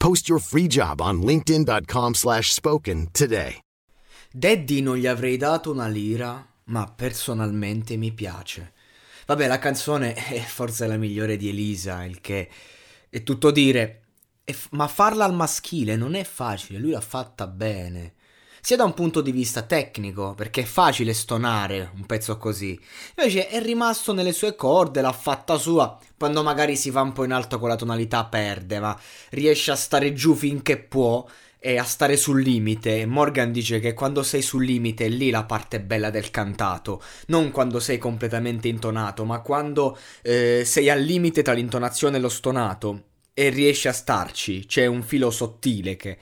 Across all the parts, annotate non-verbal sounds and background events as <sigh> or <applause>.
Post your free job on linkedin.com/spoken today. Daddy non gli avrei dato una lira, ma personalmente mi piace. Vabbè, la canzone <laughs> è forse la migliore di Elisa, il che è tutto dire. ma farla al maschile non è facile, lui l'ha fatta bene sia da un punto di vista tecnico, perché è facile stonare un pezzo così. Invece è rimasto nelle sue corde, l'ha fatta sua. Quando magari si va un po' in alto con la tonalità perde, ma riesce a stare giù finché può e a stare sul limite. Morgan dice che quando sei sul limite è lì la parte bella del cantato, non quando sei completamente intonato, ma quando eh, sei al limite tra l'intonazione e lo stonato e riesci a starci. C'è un filo sottile che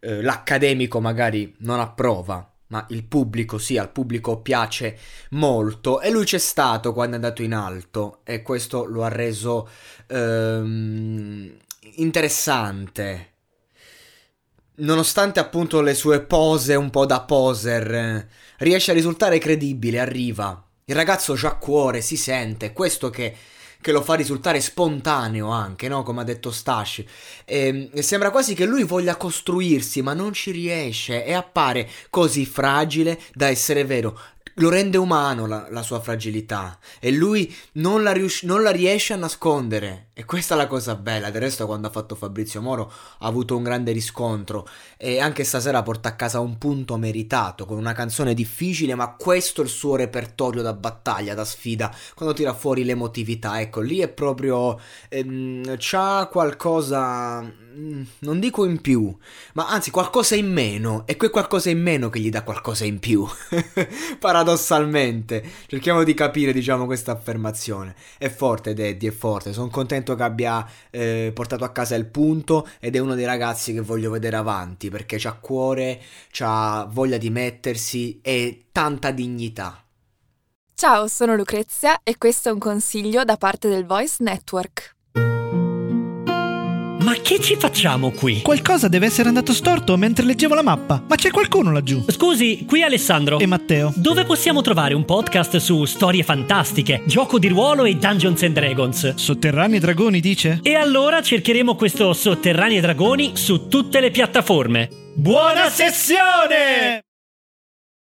eh, l'accademico magari non approva, ma il pubblico sì, al pubblico piace molto e lui c'è stato quando è andato in alto e questo lo ha reso ehm, interessante. Nonostante appunto le sue pose un po' da poser, riesce a risultare credibile, arriva. Il ragazzo già cuore, si sente, questo che che lo fa risultare spontaneo anche, no? Come ha detto Stash. E, e sembra quasi che lui voglia costruirsi, ma non ci riesce e appare così fragile da essere vero lo rende umano la, la sua fragilità e lui non la, rius- non la, riesce a nascondere. E questa è la cosa bella. Del resto, quando ha fatto Fabrizio Moro, ha avuto un grande riscontro. E anche stasera porta a casa un punto meritato con una canzone difficile, ma questo è il suo repertorio da battaglia, da sfida. Quando tira fuori l'emotività, ecco, lì è proprio. Ehm, c'ha qualcosa. Mm, non dico in più, ma anzi qualcosa in meno. E quel qualcosa in meno che gli dà qualcosa in più. <laughs> Paradossalmente paradossalmente. Cerchiamo di capire, diciamo, questa affermazione. È forte, Daddy, è forte. Sono contento che abbia eh, portato a casa il punto ed è uno dei ragazzi che voglio vedere avanti perché c'ha cuore, c'ha voglia di mettersi e tanta dignità. Ciao, sono Lucrezia e questo è un consiglio da parte del Voice Network. Ma che ci facciamo qui? Qualcosa deve essere andato storto mentre leggevo la mappa. Ma c'è qualcuno laggiù? Scusi, qui Alessandro. E Matteo. Dove possiamo trovare un podcast su storie fantastiche, gioco di ruolo e Dungeons and Dragons? Sotterranei Dragoni, dice? E allora cercheremo questo Sotterranei Dragoni su tutte le piattaforme. Buona sessione!